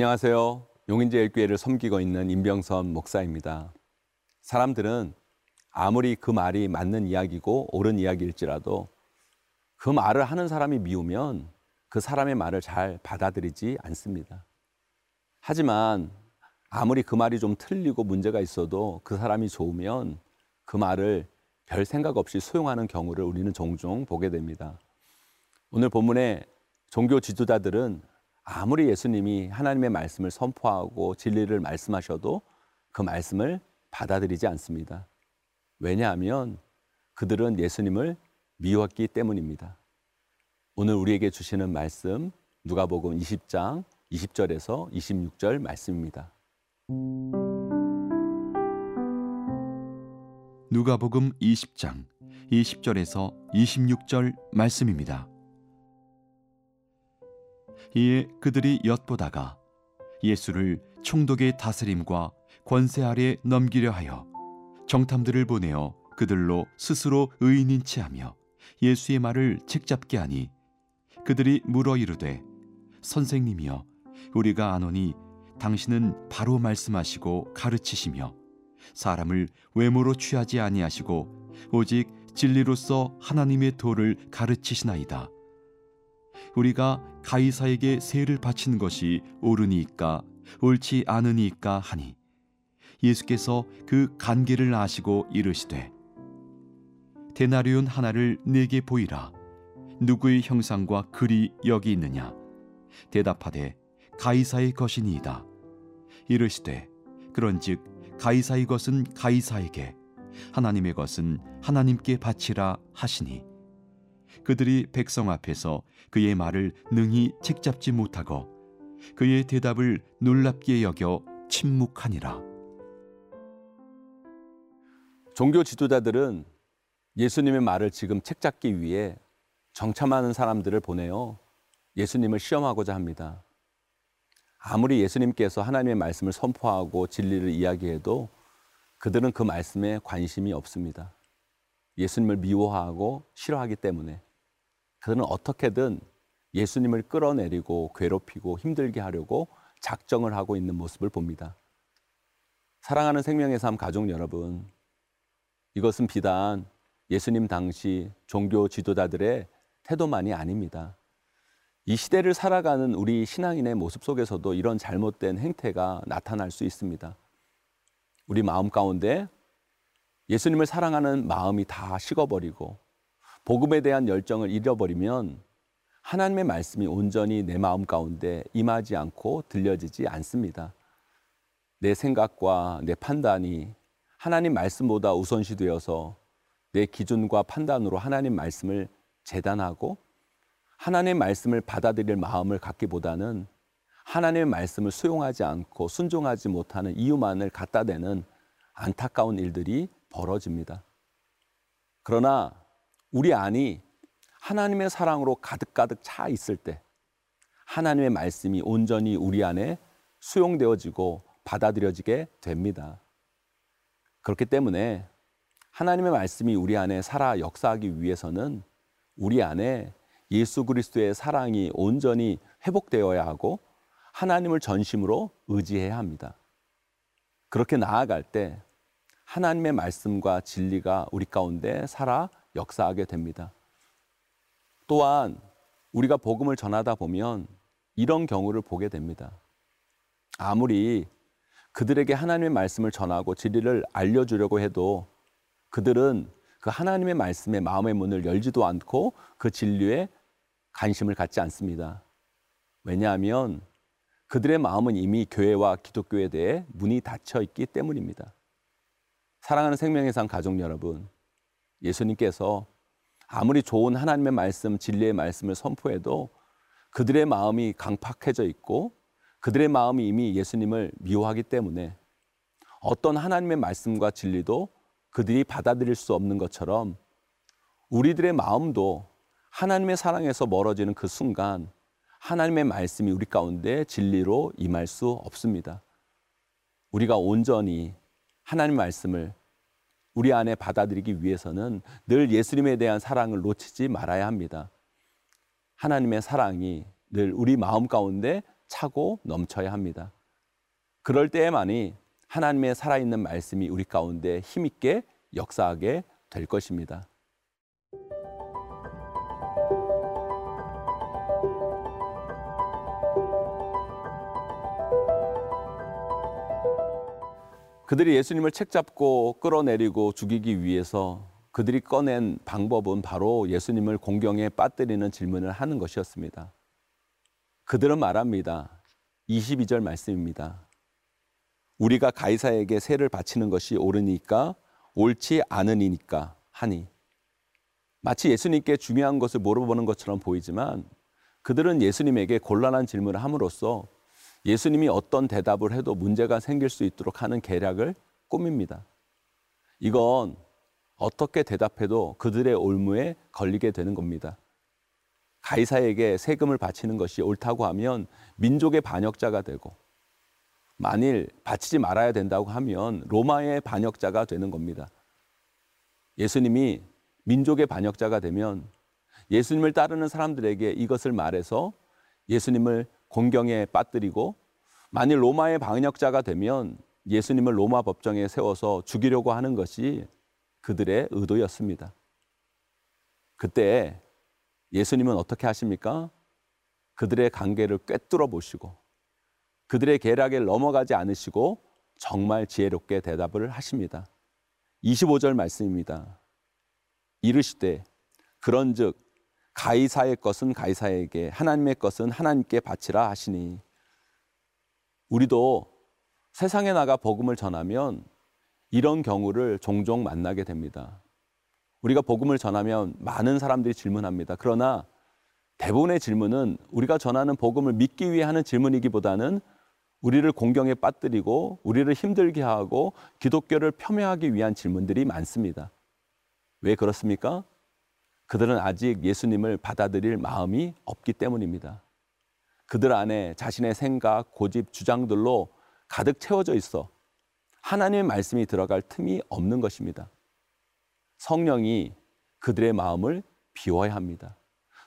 안녕하세요. 용인제일교회를 섬기고 있는 임병선 목사입니다. 사람들은 아무리 그 말이 맞는 이야기고 옳은 이야기일지라도 그 말을 하는 사람이 미우면 그 사람의 말을 잘 받아들이지 않습니다. 하지만 아무리 그 말이 좀 틀리고 문제가 있어도 그 사람이 좋으면 그 말을 별 생각 없이 수용하는 경우를 우리는 종종 보게 됩니다. 오늘 본문의 종교 지도자들은 아무리 예수님이 하나님의 말씀을 선포하고 진리를 말씀하셔도 그 말씀을 받아들이지 않습니다. 왜냐하면 그들은 예수님을 미웠기 때문입니다. 오늘 우리에게 주시는 말씀 누가복음 20장 20절에서 26절 말씀입니다. 누가복음 20장 20절에서 26절 말씀입니다. 이에 그들이 엿보다가 예수를 총독의 다스림과 권세 아래 넘기려 하여 정탐들을 보내어 그들로 스스로 의인인 체하며 예수의 말을 책잡게 하니 그들이 물어 이르되 선생님이여 우리가 아노니 당신은 바로 말씀하시고 가르치시며 사람을 외모로 취하지 아니하시고 오직 진리로서 하나님의 도를 가르치시나이다. 우리가 가이사에게 세를 바친 것이 옳으니까 옳지 않으니까 하니 예수께서 그 관계를 아시고 이르시되 데나리온 하나를 내게 보이라. 누구의 형상과 글이 여기 있느냐? 대답하되 가이사의 것이니이다. 이르시되 그런즉 가이사의 것은 가이사에게 하나님의 것은 하나님께 바치라 하시니 그들이 백성 앞에서 그의 말을 능히 책잡지 못하고 그의 대답을 놀랍게 여겨 침묵하니라. 종교 지도자들은 예수님의 말을 지금 책잡기 위해 정참하는 사람들을 보내어 예수님을 시험하고자 합니다. 아무리 예수님께서 하나님의 말씀을 선포하고 진리를 이야기해도 그들은 그 말씀에 관심이 없습니다. 예수님을 미워하고 싫어하기 때문에 그들은 어떻게든 예수님을 끌어내리고 괴롭히고 힘들게 하려고 작정을 하고 있는 모습을 봅니다. 사랑하는 생명의 삶 가족 여러분, 이것은 비단 예수님 당시 종교 지도자들의 태도만이 아닙니다. 이 시대를 살아가는 우리 신앙인의 모습 속에서도 이런 잘못된 행태가 나타날 수 있습니다. 우리 마음 가운데 예수님을 사랑하는 마음이 다 식어버리고 복음에 대한 열정을 잃어버리면 하나님의 말씀이 온전히 내 마음 가운데 임하지 않고 들려지지 않습니다. 내 생각과 내 판단이 하나님 말씀보다 우선시 되어서 내 기준과 판단으로 하나님 말씀을 재단하고 하나님의 말씀을 받아들일 마음을 갖기보다는 하나님의 말씀을 수용하지 않고 순종하지 못하는 이유만을 갖다 대는 안타까운 일들이 벌어집니다. 그러나 우리 안이 하나님의 사랑으로 가득가득 차 있을 때 하나님의 말씀이 온전히 우리 안에 수용되어지고 받아들여지게 됩니다. 그렇기 때문에 하나님의 말씀이 우리 안에 살아 역사하기 위해서는 우리 안에 예수 그리스도의 사랑이 온전히 회복되어야 하고 하나님을 전심으로 의지해야 합니다. 그렇게 나아갈 때 하나님의 말씀과 진리가 우리 가운데 살아 역사하게 됩니다. 또한 우리가 복음을 전하다 보면 이런 경우를 보게 됩니다. 아무리 그들에게 하나님의 말씀을 전하고 진리를 알려주려고 해도 그들은 그 하나님의 말씀에 마음의 문을 열지도 않고 그 진리에 관심을 갖지 않습니다. 왜냐하면 그들의 마음은 이미 교회와 기독교에 대해 문이 닫혀 있기 때문입니다. 사랑하는 생명의 상 가족 여러분, 예수님께서 아무리 좋은 하나님의 말씀, 진리의 말씀을 선포해도 그들의 마음이 강팍해져 있고 그들의 마음이 이미 예수님을 미워하기 때문에 어떤 하나님의 말씀과 진리도 그들이 받아들일 수 없는 것처럼 우리들의 마음도 하나님의 사랑에서 멀어지는 그 순간 하나님의 말씀이 우리 가운데 진리로 임할 수 없습니다. 우리가 온전히 하나님 말씀을 우리 안에 받아들이기 위해서는 늘 예수님에 대한 사랑을 놓치지 말아야 합니다. 하나님의 사랑이 늘 우리 마음 가운데 차고 넘쳐야 합니다. 그럴 때에만이 하나님의 살아있는 말씀이 우리 가운데 힘있게 역사하게 될 것입니다. 그들이 예수님을 책잡고 끌어내리고 죽이기 위해서 그들이 꺼낸 방법은 바로 예수님을 공경에 빠뜨리는 질문을 하는 것이었습니다. 그들은 말합니다. 22절 말씀입니다. 우리가 가이사에게 세를 바치는 것이 옳으니까 옳지 않으니까 하니 마치 예수님께 중요한 것을 물어보는 것처럼 보이지만 그들은 예수님에게 곤란한 질문을 함으로써 예수님이 어떤 대답을 해도 문제가 생길 수 있도록 하는 계략을 꾸밉니다. 이건 어떻게 대답해도 그들의 올무에 걸리게 되는 겁니다. 가이사에게 세금을 바치는 것이 옳다고 하면 민족의 반역자가 되고 만일 바치지 말아야 된다고 하면 로마의 반역자가 되는 겁니다. 예수님이 민족의 반역자가 되면 예수님을 따르는 사람들에게 이것을 말해서 예수님을 공경에 빠뜨리고 만일 로마의 방역자가 되면 예수님을 로마 법정에 세워서 죽이려고 하는 것이 그들의 의도였습니다. 그때 예수님은 어떻게 하십니까? 그들의 관계를 꿰뚫어 보시고 그들의 계략에 넘어가지 않으시고 정말 지혜롭게 대답을 하십니다. 25절 말씀입니다. 이르시되 그런즉 가이사의 것은 가이사에게 하나님의 것은 하나님께 바치라 하시니 우리도 세상에 나가 복음을 전하면 이런 경우를 종종 만나게 됩니다. 우리가 복음을 전하면 많은 사람들이 질문합니다. 그러나 대부분의 질문은 우리가 전하는 복음을 믿기 위해 하는 질문이기보다는 우리를 공경에 빠뜨리고 우리를 힘들게 하고 기독교를 폄훼하기 위한 질문들이 많습니다. 왜 그렇습니까? 그들은 아직 예수님을 받아들일 마음이 없기 때문입니다. 그들 안에 자신의 생각, 고집, 주장들로 가득 채워져 있어 하나님의 말씀이 들어갈 틈이 없는 것입니다. 성령이 그들의 마음을 비워야 합니다.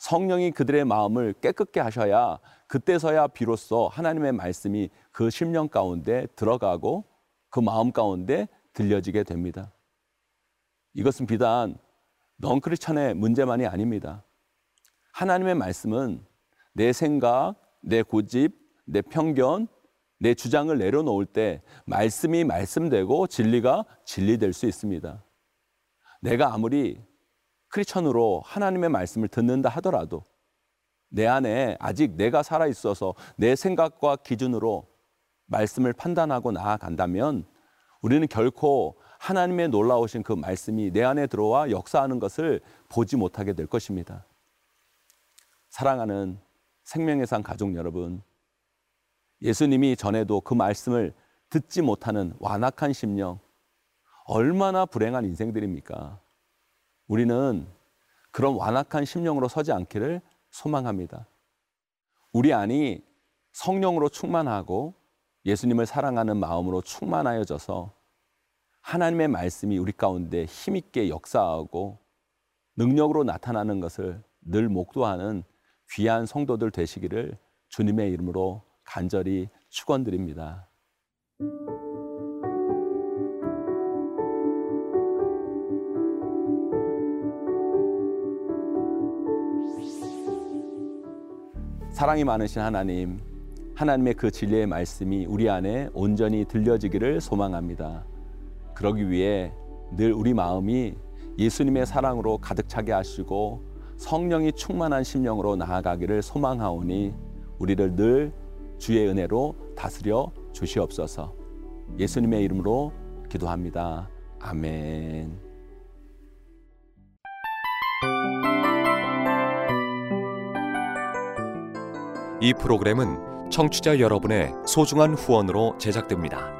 성령이 그들의 마음을 깨끗게 하셔야 그때서야 비로소 하나님의 말씀이 그 심령 가운데 들어가고 그 마음 가운데 들려지게 됩니다. 이것은 비단 넌크리천의 문제만이 아닙니다. 하나님의 말씀은 내 생각, 내 고집, 내 편견, 내 주장을 내려놓을 때 말씀이 말씀되고 진리가 진리될 수 있습니다. 내가 아무리 크리천으로 하나님의 말씀을 듣는다 하더라도 내 안에 아직 내가 살아 있어서 내 생각과 기준으로 말씀을 판단하고 나아간다면 우리는 결코 하나님의 놀라우신 그 말씀이 내 안에 들어와 역사하는 것을 보지 못하게 될 것입니다. 사랑하는 생명의 산 가족 여러분, 예수님이 전에도 그 말씀을 듣지 못하는 완악한 심령, 얼마나 불행한 인생들입니까? 우리는 그런 완악한 심령으로 서지 않기를 소망합니다. 우리 안이 성령으로 충만하고 예수님을 사랑하는 마음으로 충만하여져서 하나님의 말씀이 우리 가운데 힘있게 역사하고 능력으로 나타나는 것을 늘 목도하는 귀한 성도들 되시기를 주님의 이름으로 간절히 축원드립니다. 사랑이 많으신 하나님, 하나님의 그 진리의 말씀이 우리 안에 온전히 들려지기를 소망합니다. 그러기 위해 늘 우리 마음이 예수님의 사랑으로 가득 차게 하시고 성령이 충만한 심령으로 나아가기를 소망하오니 우리를 늘 주의 은혜로 다스려 주시옵소서. 예수님의 이름으로 기도합니다. 아멘. 이 프로그램은 청취자 여러분의 소중한 후원으로 제작됩니다.